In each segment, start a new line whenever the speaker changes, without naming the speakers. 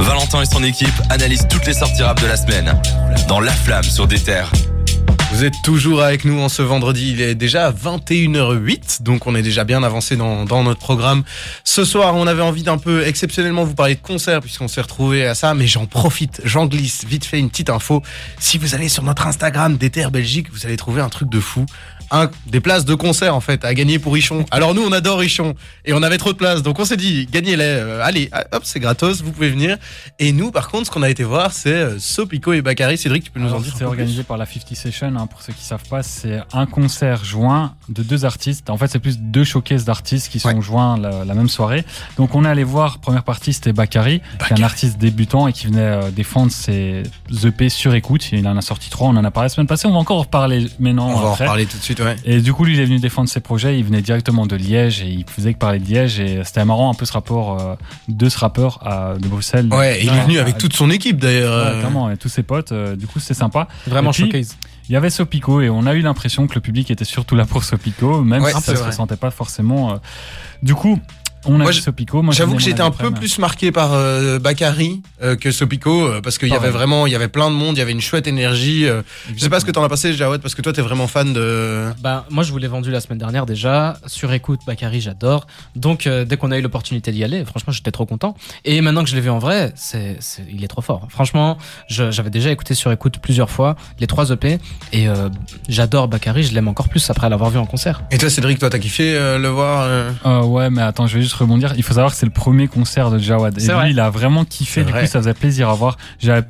Valentin et son équipe analysent toutes les sorties rap de la semaine dans La Flamme sur des terres.
Vous êtes toujours avec nous en ce vendredi, il est déjà 21h08, donc on est déjà bien avancé dans, dans notre programme. Ce soir, on avait envie d'un peu exceptionnellement vous parler de concert puisqu'on s'est retrouvé à ça, mais j'en profite, j'en glisse vite fait une petite info. Si vous allez sur notre Instagram d'Ether Belgique, vous allez trouver un truc de fou un, des places de concert en fait à gagner pour Richon. Alors nous on adore Richon et on avait trop de places donc on s'est dit gagnez-les. Euh, allez hop c'est gratos vous pouvez venir. Et nous par contre ce qu'on a été voir c'est euh, Sopico et Bakary. Cédric tu peux nous en dire
C'est organisé par la 50 Session hein, pour ceux qui savent pas c'est un concert joint de deux artistes. En fait c'est plus deux showcases d'artistes qui sont joints la, même soirée. Donc on est allé voir première partie c'était Bakary, qui est un artiste débutant et qui venait euh, défendre ses EP sur écoute. Il en a sorti trois on en a parlé la semaine passée on va encore en reparler maintenant.
On va en reparler tout de suite
et du coup, lui, il est venu défendre ses projets. Il venait directement de Liège et il faisait que parler de Liège. Et c'était marrant un peu ce rapport euh, de ce rappeur à, de Bruxelles.
Ouais, il est venu avec toute son équipe d'ailleurs.
Ouais, clairement, et tous ses potes. Euh, du coup, c'était sympa.
Vraiment showcase.
Il y avait Sopico et on a eu l'impression que le public était surtout là pour Sopico, même si ça se ressentait pas forcément. Euh. Du coup, on a Sopico.
J'avoue que j'étais un peu plus marqué par euh, Bakary euh, que Sopico euh, parce qu'il y avait vraiment, il y avait plein de monde, il y avait une chouette énergie. Euh. je sais pas ce que t'en as passé, Jawad, parce que toi t'es vraiment fan de.
Bah moi je vous l'ai vendu la semaine dernière déjà. Sur écoute, Bakary, j'adore. Donc dès qu'on a eu l'opportunité d'y aller, franchement j'étais trop content. Et maintenant que je l'ai vu en vrai, c'est, il est trop fort. Franchement, j'avais déjà écouté sur écoute plusieurs fois les trois EP et j'adore Bakary. Je l'aime encore plus après l'avoir vu en concert.
Et toi Cédric, toi t'as kiffé le voir
Ouais, mais attends, je vais juste rebondir. Il faut savoir que c'est le premier concert de Jawad. Et lui, il a vraiment kiffé. Du coup, ça faisait plaisir à voir.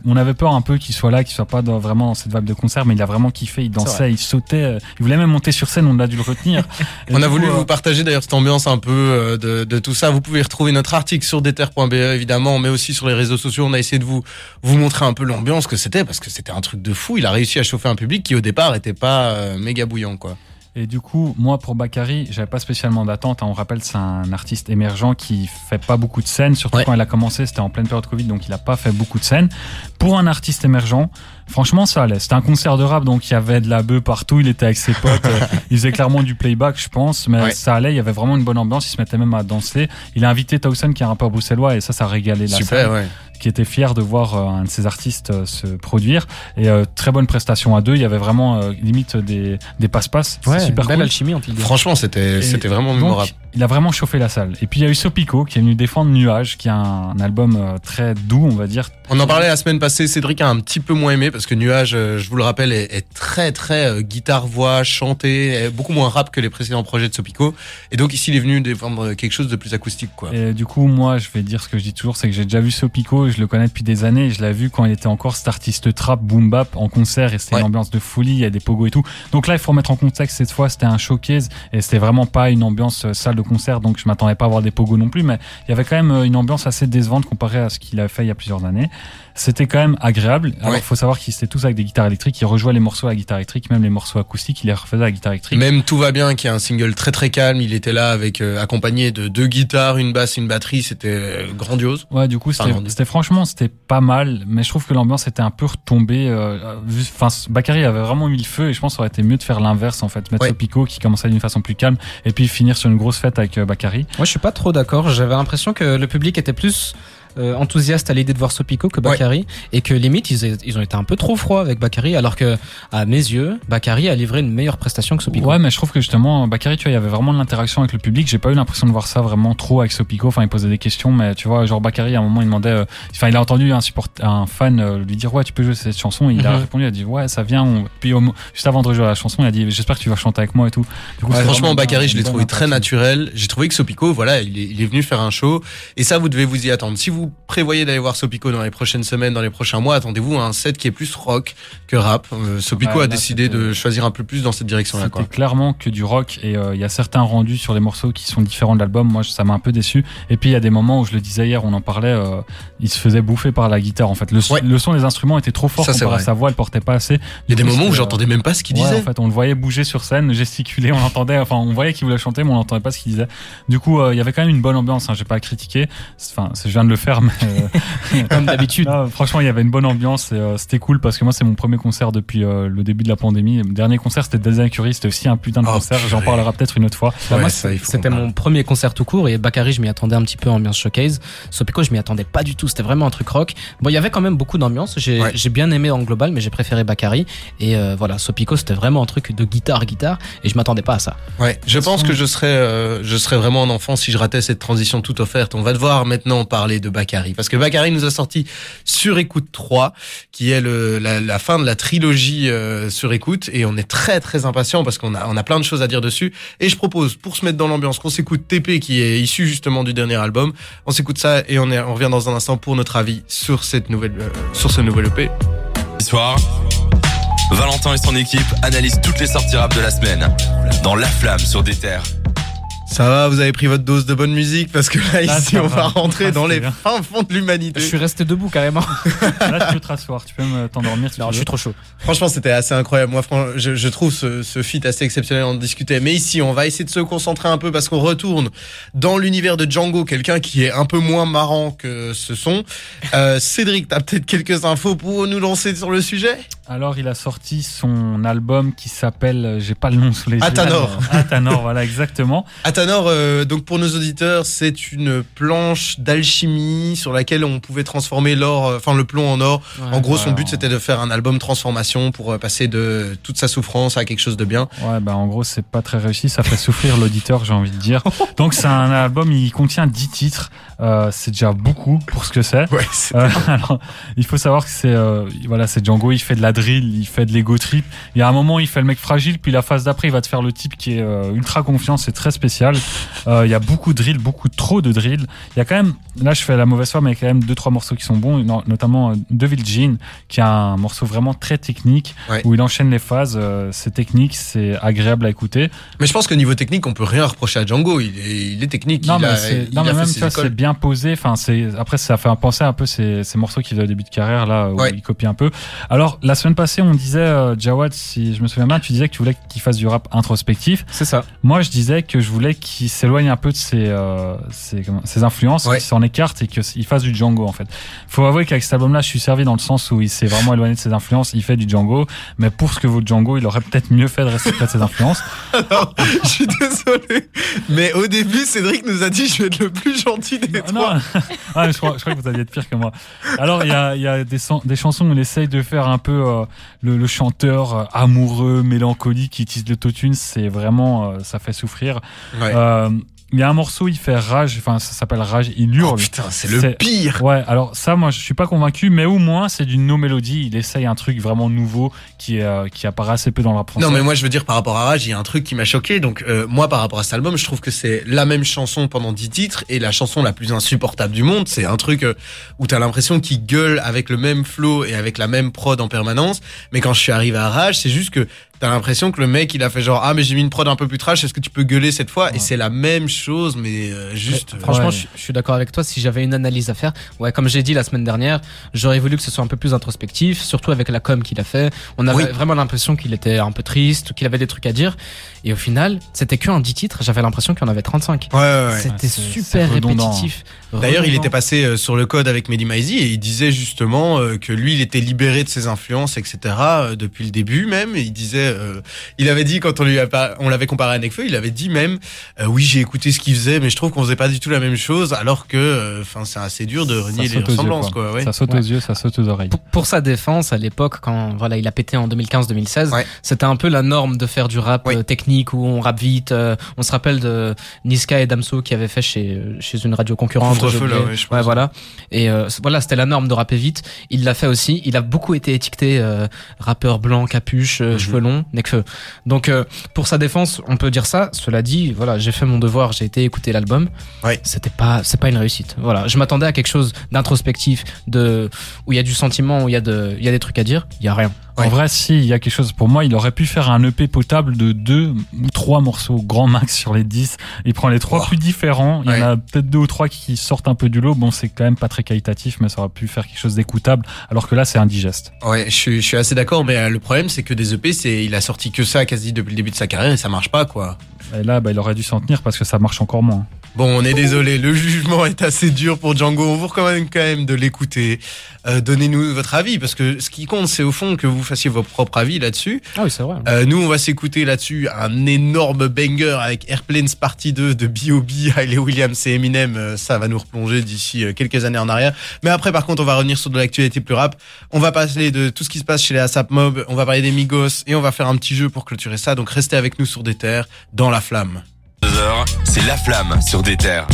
On avait peur un peu qu'il soit là, qu'il soit pas vraiment dans cette vague de concert, mais il a vraiment kiffé. Il dansait, il sautait. Euh, il voulait même monter sur scène. On a dû le retenir.
on a voulu euh, vous partager d'ailleurs cette ambiance un peu euh, de, de, tout ça. Vous pouvez retrouver notre article sur deter.be évidemment, mais aussi sur les réseaux sociaux. On a essayé de vous vous montrer un peu l'ambiance que c'était parce que c'était un truc de fou. Il a réussi à chauffer un public qui au départ était pas méga bouillant quoi.
Et du coup, moi pour Bakary, j'avais pas spécialement d'attente. Hein. On rappelle, c'est un artiste émergent qui fait pas beaucoup de scènes. Surtout quand il a commencé, c'était en pleine période Covid, donc il a pas fait beaucoup de scènes. Pour un artiste émergent, franchement, ça allait. C'était un concert de rap, donc il y avait de la bœuf partout. Il était avec ses potes. Euh, il faisait clairement du playback, je pense, mais ça allait. Il y avait vraiment une bonne ambiance. Il se mettait même à danser. Il a invité Towson, qui est un rappeur bruxellois, et ça, ça régalait la
Super, Ouais
qui était fier de voir euh, un de ces artistes euh, se produire. Et euh, très bonne prestation à deux. Il y avait vraiment limite des, des passe-passe.
Ouais, super belle alchimie entre
Franchement, c'était c'était vraiment mémorable.
Il a vraiment chauffé la salle. Et puis il y a eu Sopico qui est venu défendre Nuage, qui est un, album très doux, on va dire.
On en parlait la semaine passée. Cédric a un petit peu moins aimé parce que Nuage, je vous le rappelle, est, très très guitare-voix, chanté, beaucoup moins rap que les précédents projets de Sopico. Et donc ici, il est venu défendre quelque chose de plus acoustique, quoi.
Et du coup, moi, je vais dire ce que je dis toujours, c'est que j'ai déjà vu Sopico je le connais depuis des années. Je l'ai vu quand il était encore cet artiste trap, boom bap en concert et c'était une ambiance de folie. Il y a des pogos et tout. Donc là, il faut remettre en contexte. Cette fois, c'était un showcase et c'était vraiment pas une ambiance euh, salle de concert. Donc je m'attendais pas à voir des pogos non plus, mais il y avait quand même euh, une ambiance assez décevante comparée à ce qu'il a fait il y a plusieurs années. C'était quand même agréable. Alors, faut savoir qu'ils étaient tous avec des guitares électriques. Ils rejouaient les morceaux à la guitare électrique, même les morceaux acoustiques, il les refaisait à la guitare électrique.
Même Tout va bien, qui est un single très très calme. Il était là avec euh, accompagné de deux guitares, une basse, une batterie. C'était euh, grandiose.
Ouais, du coup, c'était franchement, c'était pas mal. Mais je trouve que l'ambiance était un peu retombée. Euh, enfin, Bakary avait vraiment mis le feu et je pense que ça aurait été mieux de faire l'inverse en fait, mettre ouais. Pico qui commençait d'une façon plus calme et puis finir sur une grosse fête avec Bakary.
Moi, je suis pas trop d'accord. J'avais l'impression que le public était plus euh, enthousiaste à l'idée de voir Sopico que Bakary et que limite ils, ils, ont été un peu trop froids avec Bakary alors que à mes yeux Bakary a livré une meilleure prestation que Sopico.
Ouais mais je trouve que justement Bakary tu vois il y avait vraiment de l'interaction avec le public. J'ai pas eu l'impression de voir ça vraiment trop avec Sopico. Enfin il posait des questions mais tu vois genre Bakary à un moment il demandait euh, enfin il a entendu un support un fan euh, lui dire ouais tu peux jouer cette chanson. Et il a mhm. répondu il a dit ouais ça vient puis juste avant de jouer à la chanson il a dit j'espère que tu vas chanter avec moi et tout.
Du coup, franchement Bakary je l'ai trouvé très naturel. J'ai trouvé que Sopico voilà il est, il est venu faire un show. Et ça vous devez vous y attendre. Si vous prévoyez d'aller voir Sopico dans les prochaines semaines, dans les prochains mois, attendez-vous à un set qui est plus rock que rap. Euh, Sopico a décidé de choisir un peu plus dans cette direction-là.
C'était clairement que du rock et euh, il y a certains rendus sur les morceaux qui sont différents de l'album. Moi, ça m'a un peu déçu. Et puis il y a des moments où je le disais hier, on en parlait, euh, il se faisait bouffer par la guitare. En fait, le, le son des instruments était trop fort. Ça, sa voix, elle portait pas assez.
Il y a des moments où j'entendais même pas ce qu'il disait.
En fait, on le voyait bouger sur scène, gesticuler, on entendait, enfin, on voyait qu'il voulait chanter, mais on n'entendait pas ce qu'il disait. Du coup, il y avait quand même une bonne ambiance. Hein, J'ai pas à critiquer. Enfin, je viens de le faire mais euh,
Comme d'habitude.
franchement, il y avait une bonne ambiance et euh, c'était cool parce que moi, c'est mon premier concert depuis euh, le début de la pandémie. Le dernier concert, c'était Des Incuries, c'était aussi un putain de
Oh,
concert. J'en parlerai peut-être une autre fois.
Bah,
Ouais,
moi, c'était mon premier concert tout court et Bakary, je m'y attendais un petit peu ambiance showcase. Sopico, je m'y attendais pas du tout. C'était vraiment un truc rock. Bon, il y avait quand même beaucoup d'ambiance. J'ai
Ouais.
j'ai bien aimé en global, mais j'ai préféré Bakary. Et euh, voilà, Sopico, c'était vraiment un truc de guitare, guitare. Et je m'attendais pas à ça.
Ouais, je pense que je serais, euh, je serais vraiment un enfant si je ratais cette transition toute offerte. On va devoir maintenant parler de Bakary parce que Bakary nous a sorti Sur écoute 3, qui est la, fin de la trilogie euh, Sur écoute, et on est très très impatient parce qu'on a, on a plein de choses à dire dessus. Et je propose, pour se mettre dans l'ambiance, qu'on s'écoute TP qui est issu justement du dernier album. On s'écoute ça et on, est, on revient dans un instant pour notre avis sur cette nouvelle, euh, sur ce nouvel EP.
Ce soir, Valentin et son équipe analysent toutes les sorties rap de la semaine dans La Flamme sur des terres.
Ça va, vous avez pris votre dose de bonne musique parce que là,
Là,
ici, on
va.
va rentrer dans les
bien.
fins fonds de l'humanité.
Je suis resté debout carrément.
Là, tu peux te rasseoir, tu peux me t'endormir si
Non,
tu
je suis trop chaud.
Franchement, c'était assez incroyable. Moi, je trouve ce, ce feat assez exceptionnel en discuter. Mais ici, on va essayer de se concentrer un peu parce qu'on retourne dans l'univers de Django, quelqu'un qui est un peu moins marrant que ce son. Euh, Cédric, t'as peut-être quelques infos pour nous lancer sur le sujet?
Alors, il a sorti son album qui s'appelle, euh, j'ai pas le nom sous les yeux.
Athanor.
Athanor, voilà, exactement.
Athanor, euh, donc pour nos auditeurs, c'est une planche d'alchimie sur laquelle on pouvait transformer l'or, euh, enfin le plomb en or. en gros, son but c'était de faire un album transformation pour euh, passer de toute sa souffrance à quelque chose de bien.
Ouais, bah en gros, c'est pas très réussi. Ça fait souffrir l'auditeur, j'ai envie de dire. Donc, c'est un album, il contient 10 titres. Euh, c'est déjà beaucoup pour ce que c'est.
Ouais,
Euh, alors, il faut savoir que c'est euh, voilà, c'est Django. Il fait de la drill, il fait de l'ego trip. Il y a un moment, il fait le mec fragile, puis la phase d'après, il va te faire le type qui est euh, ultra confiant. C'est très spécial. Euh, il y a beaucoup de drill, beaucoup trop de drill. Il y a quand même, là, je fais la mauvaise foi, mais il y a quand même deux trois morceaux qui sont bons, no- notamment euh, Devil Jean, qui a un morceau vraiment très technique
Ouais.
où il enchaîne les phases. c'est technique, c'est agréable à écouter.
Mais je pense que niveau technique, on peut rien reprocher à Django. Il est, il est technique.
Non,
il
mais,
a, il
non,
a
même ça, c'est bien posé. Enfin, c'est après, ça fait penser un peu ces, ces morceaux qu'il faisait au début de carrière là où
Ouais.
il copie un peu. Alors, la semaine passée, on disait euh, Jawad, si je me souviens bien, tu disais que tu voulais qu'il fasse du rap introspectif.
C'est ça.
Moi, je disais que je voulais qu'il s'éloigne un peu de ses, euh, ses, comment- ses influences,
Ouais.
qu'il s'en écarte et qu'il fasse du Django en fait. Faut avouer qu'avec cet album-là, je suis servi dans le sens où il s'est vraiment éloigné de ses influences. Il fait du Django, mais pour ce que vaut Django, il aurait peut-être mieux fait de rester près de ses influences.
Alors, je suis désolé. Mais au début, Cédric nous a dit je vais être le plus gentil des
Non,
trois.
ah, je, crois, je crois que vous alliez être pire que moi. Alors, il y a, y a des, des chansons où il essaye de faire un peu euh, le, le chanteur euh, amoureux, mélancolique, qui utilise l'autotune. C'est vraiment, euh, ça fait souffrir.
Ouais.
Il y a un morceau, il fait rage, enfin, ça s'appelle Rage, il hurle.
Oh, putain, c'est le pire.
Ouais, alors ça, moi, je suis pas convaincu, mais au moins, c'est d'une no-mélodie. Il essaye un truc vraiment nouveau qui, euh, qui apparaît assez peu dans le rap français.
Non, mais moi, je veux dire, par rapport à Rage, il y a un truc qui m'a choqué. Donc, euh, moi, par rapport à cet album, je trouve que c'est la même chanson pendant 10 titres et la chanson la plus insupportable du monde. C'est un truc euh, où t'as l'impression qu'il gueule avec le même flow et avec la même prod en permanence. Mais quand je suis arrivé à Rage, c'est juste que t'as l'impression que le mec, il a fait genre, ah, mais j'ai mis une prod un peu plus trash, est-ce que tu peux gueuler cette fois? Et c'est la même chose, mais euh, juste.
Ouais, franchement,
ouais.
je, je suis d'accord avec toi. Si j'avais une analyse à faire, ouais, comme j'ai dit la semaine dernière, j'aurais voulu que ce soit un peu plus introspectif, surtout avec la com qu'il a fait. On avait
Oui.
vraiment l'impression qu'il était un peu triste, qu'il avait des trucs à dire. Et au final, c'était que un 10 titres. J'avais l'impression qu'il y en avait 35.
Ouais, ouais, ouais.
C'était
c'est-
super répétitif.
D'ailleurs, il était passé euh, sur le code avec Mehdi Maizi et il disait justement euh, que lui, il était libéré de ses influences, etc. euh, depuis le début même. Et il disait, euh, il avait dit quand on lui a pas- on l'avait comparé à Nekfeu, il avait dit même, euh, oui, j'ai écouté ce qu'il faisait, mais je trouve qu'on faisait pas du tout la même chose, alors que, euh, enfin, c'est assez dur de
Ça
renier les
yeux,
ressemblances, quoi. ouais.
Ça saute
Ouais.
aux yeux, ça saute aux oreilles.
Pour, pour sa défense, à l'époque, quand voilà, il a pété en 2015-2016,
Ouais.
c'était un peu la norme de faire du rap euh, technique où on rappe vite. euh, on se rappelle de Niska et Damso qui avaient fait chez chez une radio concurrente. J'ai
là, je pense.
voilà. Et euh, voilà, c'était la norme de rapper vite. Il l'a fait aussi. Il a beaucoup été étiqueté euh, rappeur blanc, capuche, euh,
Mhm.
cheveux longs, Nekfeu. Donc euh, pour sa défense, on peut dire ça. Cela dit, voilà, j'ai fait mon devoir, j'ai été écouter l'album.
Ouais.
C'était pas, c'est pas une réussite. Voilà, je m'attendais à quelque chose d'introspectif, de où il y a du sentiment, où il y a de, il y a des trucs à dire. Il y a rien.
En vrai, si, il y a quelque chose. Pour moi, il aurait pu faire un EP potable de deux ou trois morceaux grand max sur les 10. Il prend les trois
Oh.
plus différents. Il y en a peut-être deux ou trois qui sortent un peu du lot. Bon, c'est quand même pas très qualitatif, mais ça aurait pu faire quelque chose d'écoutable. Alors que là, c'est indigeste.
Ouais, je suis, je suis assez d'accord, mais euh, le problème, c'est que des EP, c'est, il a sorti que ça quasi depuis le début de sa carrière et ça marche pas, quoi.
Et là, bah, il aurait dû s'en tenir parce que ça marche encore moins.
Bon, on est désolé, le jugement est assez dur pour Django. On vous recommande quand même de l'écouter. Euh, Donnez-nous votre avis, parce que ce qui compte, c'est au fond que vous fassiez vos propres avis là-dessus.
Ah oui, c'est vrai.
Euh, nous, on va s'écouter là-dessus un énorme banger avec Airplanes Party 2 de B.O.B., Hailey Williams et Eminem. Euh, ça va nous replonger d'ici euh, quelques années en arrière. Mais après, par contre, on va revenir sur de l'actualité plus rap. On va parler de tout ce qui se passe chez les ASAP Mob. On va parler des Migos et on va faire un petit jeu pour clôturer ça. Donc, restez avec nous sur des terres, dans la flamme.
C'est La Flamme sur des terres.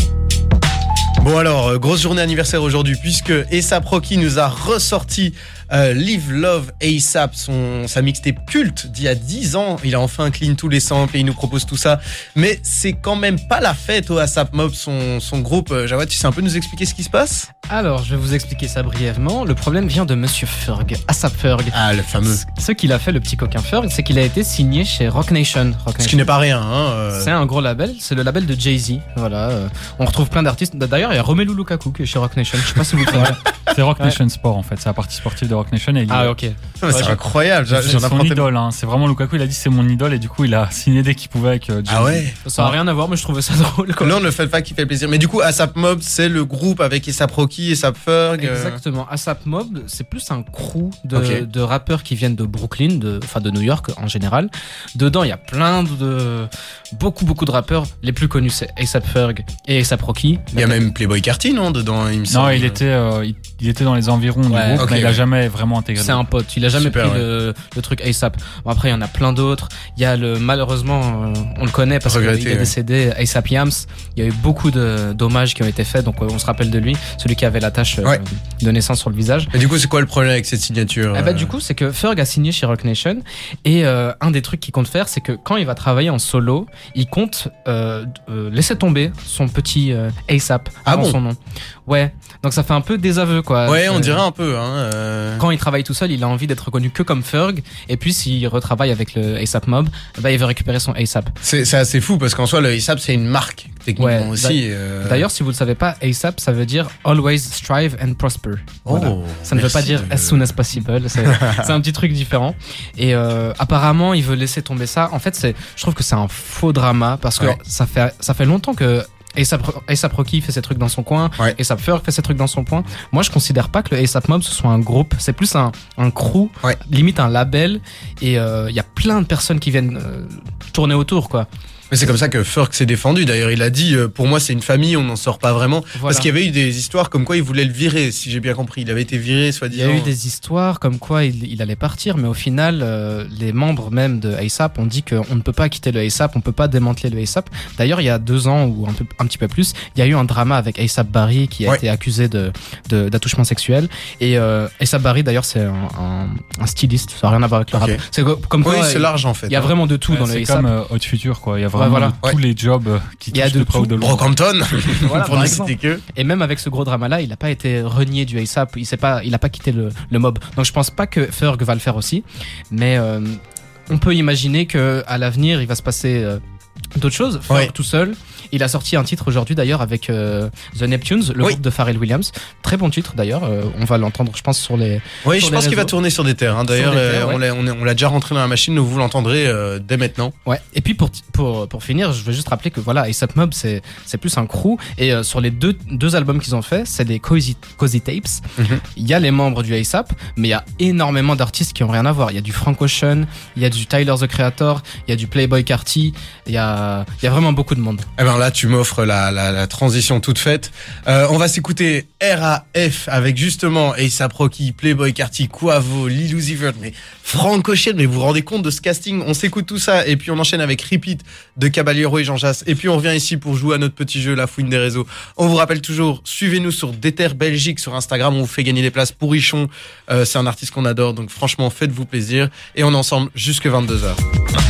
Bon alors, euh, grosse journée anniversaire aujourd'hui puisque ASAP Rocky nous a ressorti euh, Live Love ASAP, son, sa mixtape culte d'il y a 10 ans. Il a enfin clean tous les samples et il nous propose tout ça. Mais c'est quand même pas la fête au ASAP Mob, son, son groupe. Euh, Jawad, tu sais un peu nous expliquer ce qui se passe?
Alors, je vais vous expliquer ça brièvement. Le problème vient de Monsieur Ferg, Asap Ferg.
Ah, le fameux.
Ce qu'il a fait, le petit coquin Ferg, c'est qu'il a été signé chez Rock Nation. Rock
Ce qui n'est pas rien. Hein, euh.
C'est un gros label, c'est le label de Jay-Z. Voilà, euh, on retrouve plein d'artistes. D'ailleurs, il y a Romelu Lukaku qui est chez Rock Nation. Je sais pas si vous le savez.
C'est Rock
Ouais.
Nation Sport en fait, c'est la partie sportive de Rock Nation et il-
Ah, ok.
c'est
Ouais,
incroyable.
c'est son
apprends tellement.
idole, hein. c'est vraiment Lukaku, il a dit c'est mon idole et du coup il a signé dès qu'il pouvait avec euh,
Ah
Jay-Z.
ouais
Ça n'a rien à voir, mais je trouvais ça drôle. quoi.
Non, ne faites pas qui fait plaisir. Mais du coup, ASAP Mob, c'est le groupe avec ASAP Rocky, ASAP Ferg. euh,
Exactement. ASAP Mob, c'est plus un crew de,
Ok.
de rappeurs qui viennent de Brooklyn, de, enfin de New York en général. Dedans, il y a plein de, beaucoup, beaucoup de rappeurs. Les plus connus, c'est ASAP Ferg et ASAP Rocky.
Il y a même Playboy Carty, non, dedans, il me
Non,
semble.
il était, euh, il, il était dans les environs
Ouais.
du groupe,
Ok,
mais il a
ouais.
jamais vraiment intégré.
C'est un pote. Il a jamais
Super,
pris
ouais.
le, le truc ASAP. Bon, après, il y en a plein d'autres. Il y a le, malheureusement, euh, on le connaît parce
Regretté,
qu'il est
ouais.
décédé, ASAP Yams. Il y a eu beaucoup de dommages qui ont été faits, donc euh, on se rappelle de lui. Celui qui avait la tache euh,
Ouais.
de naissance sur le visage.
Et du coup, c'est quoi le problème avec cette signature
Eh ben, du coup, c'est que Ferg a signé chez Rock Nation et euh, un des trucs qu'il compte faire, c'est que quand il va travailler en solo, il compte euh, euh, laisser tomber son petit euh, ASAP
Ah bon
son nom. Ouais, donc ça fait un peu désaveu quoi.
Ouais, on
C'est-
dirait un peu. Hein, euh.
Quand il travaille tout seul, il a envie d'être reconnu que comme Ferg, et puis s'il retravaille avec le ASAP Mob, bah, il veut récupérer son ASAP.
C'est assez fou parce qu'en soi, le ASAP, c'est une marque, techniquement
Ouais,
aussi. euh.
D'ailleurs, si vous le savez pas, ASAP, ça veut dire Always Strive and Prosper.
Oh,
Voilà. Ça ne veut pas dire
de-
as soon as possible. C'est un petit truc différent. Et euh, apparemment, il veut laisser tomber ça. En fait, c'est, je trouve que c'est un faux drama parce que
Ouais.
ça fait ça fait longtemps que ASAP, ASAP Rocky fait ses trucs dans son coin,
Ouais.
ASAP Ferg fait ses trucs dans son coin. Moi, je considère pas que le ASAP Mob ce soit un groupe. C'est plus un, un crew,
Ouais.
limite un label. Et euh, il y a plein de personnes qui viennent euh, tourner autour, quoi.
Mais c'est comme ça que Ferg s'est défendu. D'ailleurs, il a dit euh, pour moi, c'est une famille, on n'en sort pas vraiment.
Voilà.
Parce qu'il y avait eu des histoires comme quoi il voulait le virer, si j'ai bien compris. Il avait été viré,
Il y
soi-disant.
a eu des histoires comme quoi il, il allait partir, mais au final, euh, les membres même de ASAP ont dit qu'on ne peut pas quitter le ASAP, on peut pas démanteler le ASAP. D'ailleurs, il y a deux ans ou un, peu, un petit peu plus, il y a eu un drama avec ASAP Barry qui a
Ouais.
été accusé de de- d'attouchement sexuel. Et euh, ASAP Barry, d'ailleurs, c'est un, un, un styliste, ça n'a rien à voir avec le
Ok.
rap. C'est co- comme quoi,
Oui, c'est large en fait.
il y a
hein.
vraiment de tout
Ouais,
dans le
c'est
ASAP.
comme euh, Hot Future quoi, il y a vraiment
voilà.
tous
Ouais.
les jobs euh, qui
Il y a
touchent
de
de près ou
tout.
de loin.
Brockhampton,
Voilà,
pour
par
ne
exemple.
citer que.
Et même avec ce gros drama-là, il n'a pas été renié du ASAP. Il s'est pas, il a pas quitté le, le mob. Donc je pense pas que Ferg va le faire aussi. Mais euh, on peut imaginer que à l'avenir, il va se passer euh, d'autres choses. Tout seul. Il a sorti un titre aujourd'hui d'ailleurs avec euh, The Neptunes, le
Oui.
groupe de Pharrell Williams. Très bon titre d'ailleurs. Euh, on va l'entendre, je pense, sur les.
Oui,
Sur
je
les
pense qu'il va tourner sur des terres. hein. D'ailleurs, euh, on
ouais.
l'a- on déjà rentré dans la machine, vous l'entendrez euh, dès maintenant.
Ouais. Et puis pour pour pour finir, je veux juste rappeler que voilà, ASAP Mob c'est plus un crew et sur les deux deux albums qu'ils ont fait, c'est des Cozy, Cozy Tapes.
Mhm.
Il y a les membres du ASAP, mais il y a énormément d'artistes qui ont rien à voir. Il y a du Frank Ocean, il y a du Tyler the Creator, il y a du Playboy Carty, il y a il y a vraiment beaucoup de monde.
Eh ben là, tu m'offres la, la, transition toute faite. Euh, on va s'écouter RAF avec justement ASAP Rocky, Playboy Carty, Quavo, Lil Uzi Vert, mais Frank Ocean, mais vous vous rendez compte de ce casting? On s'écoute tout ça et puis on enchaîne avec Repeat de Caballero et Jean Jass. Et puis on revient ici pour jouer à notre petit jeu, la fouine des réseaux. On vous rappelle toujours, suivez-nous sur Déter Belgique sur Instagram, on vous fait gagner des places pour Richon. Euh, C'est un artiste qu'on adore, donc franchement, faites-vous plaisir. Et on est ensemble jusque 22h.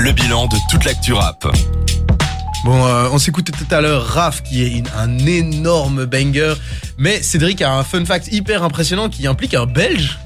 Le bilan de toute l'actu rap.
Bon, euh, on s'écoutait tout à l'heure Raph qui est une- un énorme banger, mais Cédric a un fun fact hyper impressionnant qui implique un Belge.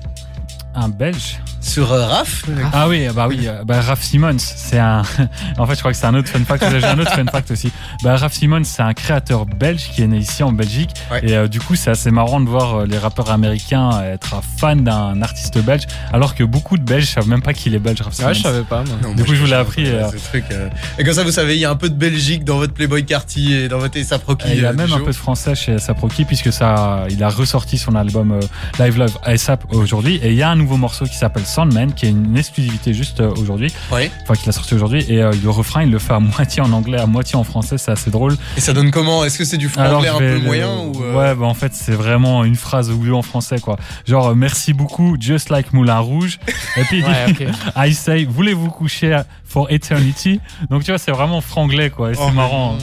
Un Belge,
sur euh, Raph.
Ah oui, bah oui, euh, bah Raph Simmons, c'est un. en fait, je crois que c'est un autre fun fact. J'ai un autre fun fact aussi. Bah Raph Simmons, c'est un créateur belge qui est né ici en Belgique.
Ouais.
Et euh, du coup, c'est assez marrant de voir euh, les rappeurs américains être fans d'un artiste belge, alors que beaucoup de Belges savent même pas qu'il est belge, Raph Simmons.
Ouais, je savais pas. moi.
Non,
Du
moi,
coup, je vous l'ai appris, euh,
truc, euh. Et comme ça, vous savez, il y a un peu de Belgique dans votre Playboy Carty et dans votre.
Et il y
euh,
a même un peu de français chez Saproki puisque ça, il a ressorti son album euh, Live Love ASAP aujourd'hui et il y a un nouveau morceau qui s'appelle Sandman qui est une exclusivité juste euh, aujourd'hui,
Ouais.
enfin qu'il a sorti aujourd'hui et euh, le refrain il le fait à moitié en anglais, à moitié en français, c'est assez drôle.
Et ça donne comment? Est-ce que c'est du franglais un peu
le-
moyen ou euh,
Ouais, bah en fait c'est vraiment une phrase ou en français quoi. Genre euh, merci beaucoup, just like Moulin Rouge. Et puis il dit,
Ouais, ok.
I say voulez-vous coucher for eternity? Donc tu vois c'est vraiment franglais quoi et c'est
Oh, mais
marrant.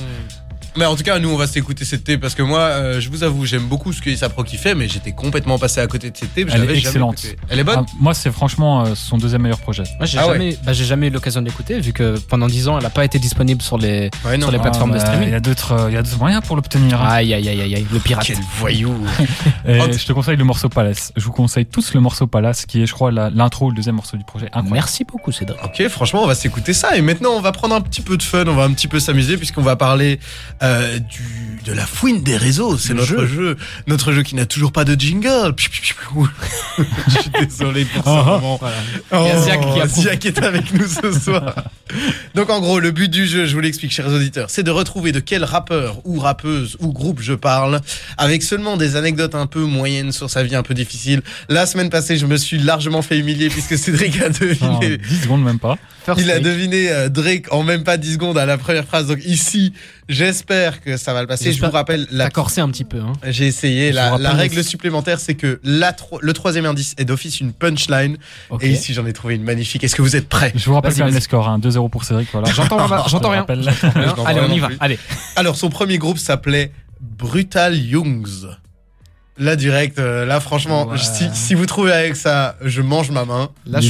Mais en tout cas, nous, on va s'écouter cette thé parce que moi, euh, je vous avoue, j'aime beaucoup ce que ASAP Rocky fait, mais j'étais complètement passé à côté de cette thé. je
Elle est excellente.
Elle est bonne
Ah, moi c'est franchement euh, son deuxième meilleur projet.
Moi, j'ai
Ah ouais.
jamais, bah, j'ai jamais eu l'occasion de l'écouter vu que pendant 10 ans, elle a pas été disponible sur les.
Ouais, non.
sur les
Ah,
plateformes de
bah,
streaming.
Il y a d'autres, euh, il y a d'autres moyens pour l'obtenir. hein.
Aïe, aïe, aïe, aïe, le pirate.
Quel voyou
Et je te conseille le morceau Palace. Je vous conseille tous le morceau Palace, qui est, je crois, l'intro ou le deuxième morceau du projet. Incroyable.
Merci beaucoup, Cédric.
Ok, franchement, on va s'écouter ça. Et maintenant, on va prendre un petit peu de fun, on va un petit peu s'amuser, puisqu'on va parler euh, du, de la fouine des réseaux. C'est notre jeu. Notre jeu qui n'a toujours pas de jingle. Je suis désolé pour ce
Ah, ah.
moment.
Voilà.
Oh,
Il y a Ziak qui approuve.
Ziak est avec nous ce soir. Donc en gros, le but du jeu, je vous l'explique, chers auditeurs, c'est de retrouver de quel rappeur ou rappeuse ou groupe je parle, avec seulement des anecdotes un peu moyennes sur sa vie un peu difficile. La semaine passée, je me suis largement fait humilier puisque Cédric a deviné.
10 secondes même pas.
First
Il a deviné euh, Drake en même pas 10 secondes à la première phrase. Donc ici, j'espère que ça va le passer. Je vous rappelle, la
T'as corsé un petit peu. Hein.
j'ai essayé. La, règle supplémentaire, c'est que la tro- le troisième indice est d'office une punchline. Et ici, j'en ai trouvé une magnifique. Est-ce que vous êtes prêts?
Je vous rappelle quand même les scores. Hein. 2-0 pour Cédric. Voilà.
J'entends, j'entends rien.
N'en
Allez, on y va. Allez.
Alors, son premier groupe s'appelait Brutal Youngs. Là, direct, euh, là, franchement,
Ouais.
si, si vous trouvez avec ça, je mange ma main.
Là, suis-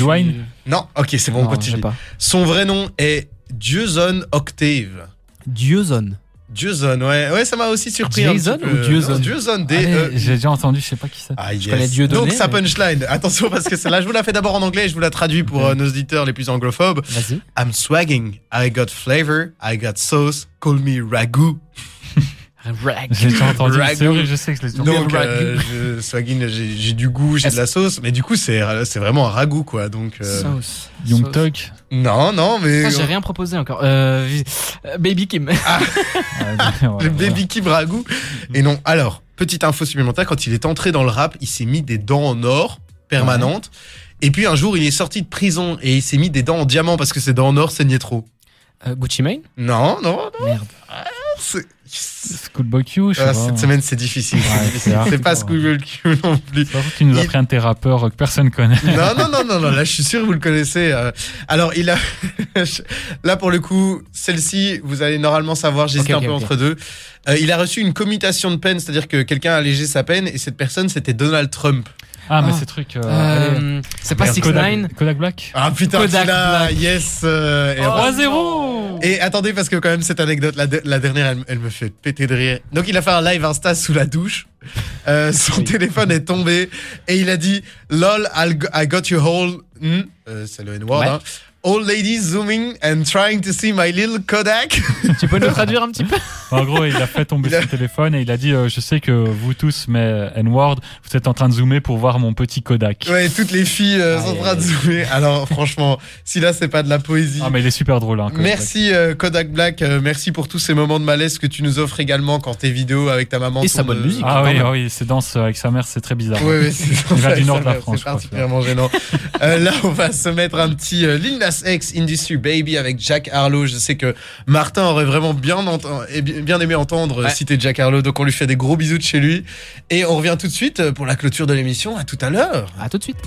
Non, ok, c'est bon, on
Non, je
continue. Son vrai nom est Dieuson Octave.
Dieuson.
Dieuson, ouais, ouais, ça m'a aussi surpris.
Jason ou Dieuson
Dieuson, D. E.
J'ai déjà entendu, je sais pas qui c'est.
Ah, yes.
connais Dieudonné,
Donc sa
mais-
punchline, attention parce que celle-là je vous la fais d'abord en anglais et je vous la traduis pour euh, nos auditeurs les plus anglophobes.
Vas-y.
I'm swagging, I got flavor, I got sauce, call me ragu.
Rag.
J'ai déjà entendu.
Ragu.
C'est horrible, je sais que je l'ai.
Donc euh, je, j'ai j'ai du goût, j'ai de la sauce, mais du coup c'est c'est vraiment un ragoût quoi. Donc euh,
Sauce.
Young. Thug.
non non mais
Putain, j'ai rien proposé encore. Euh, euh, Baby Kim.
Ah,
le baby Kim ragout. Et non, alors petite info supplémentaire, quand il est entré dans le rap, il s'est mis des dents en or permanentes. Et puis un jour, il est sorti de prison et il s'est mis des dents en diamant parce que ses dents en or saignaient trop.
Euh, Gucci Mane?
Non, non, non.
Merde.
c'est-
Schoolboy Q, je sais
Ah,
pas.
cette semaine, c'est difficile. c'est
Ouais,
pas. Schoolgirl Q non plus.
Tu nous as
Il-
pris un de rappeurs que personne connaît.
Non, non, non, non, non, là, je suis sûr que vous le connaissez. euh. Alors, il a. là, pour le coup, celle-ci, vous allez normalement savoir, j'hésite un peu entre deux. Euh, il a reçu une commutation de peine, c'est-à-dire que quelqu'un a allégé sa peine, et cette personne, c'était Donald Trump.
Ah, mais
Ah.
ces trucs. euh.
Euh, c'est pas
Merde,
6
Kodak,
9
Kodak Black
Ah putain,
Kodak Black.
yes. euh, et,
Oh, 3-0
et attendez, parce que quand même, cette anecdote, la, de- la dernière, elle, elle me fait péter de rire. Donc, il a fait un live Insta sous la douche. Euh, son téléphone est tombé et il a dit LOL, I'll go- I got you all. Hmm, euh, c'est le N-word,
Ouais.
hein. All ladies zooming and trying to see my little Kodak.
Tu peux nous traduire un petit peu
En gros, il a fait tomber
a-
son téléphone et il a dit euh, Je sais que vous tous, mais N-Word, vous êtes en train de zoomer pour voir mon petit Kodak.
ouais, toutes les filles euh, sont en train de zoomer. Alors, franchement, si là, c'est pas de la poésie.
Ah, mais il est super drôle. Hein.
Merci euh, Kodak Black, euh, merci pour tous ces moments de malaise que tu nous offres également quand tes vidéos avec ta maman.
Et sa bonne
euh,
musique.
Ah oui, ah oui, ses danses avec sa mère, c'est très bizarre.
Oui, oui, c'est
du nord de la
c'est
France, crois,
particulièrement gênant. Euh, là, on va se mettre un petit euh, Nas X Industry Baby avec Jack Harlow. Je sais que Martin aurait vraiment bien, bien aimé entendre euh,
Ouais.
citer Jack Harlow, donc on lui fait des gros bisous de chez lui. Et on revient tout de suite pour la clôture de l'émission. À tout à l'heure.
À tout de suite.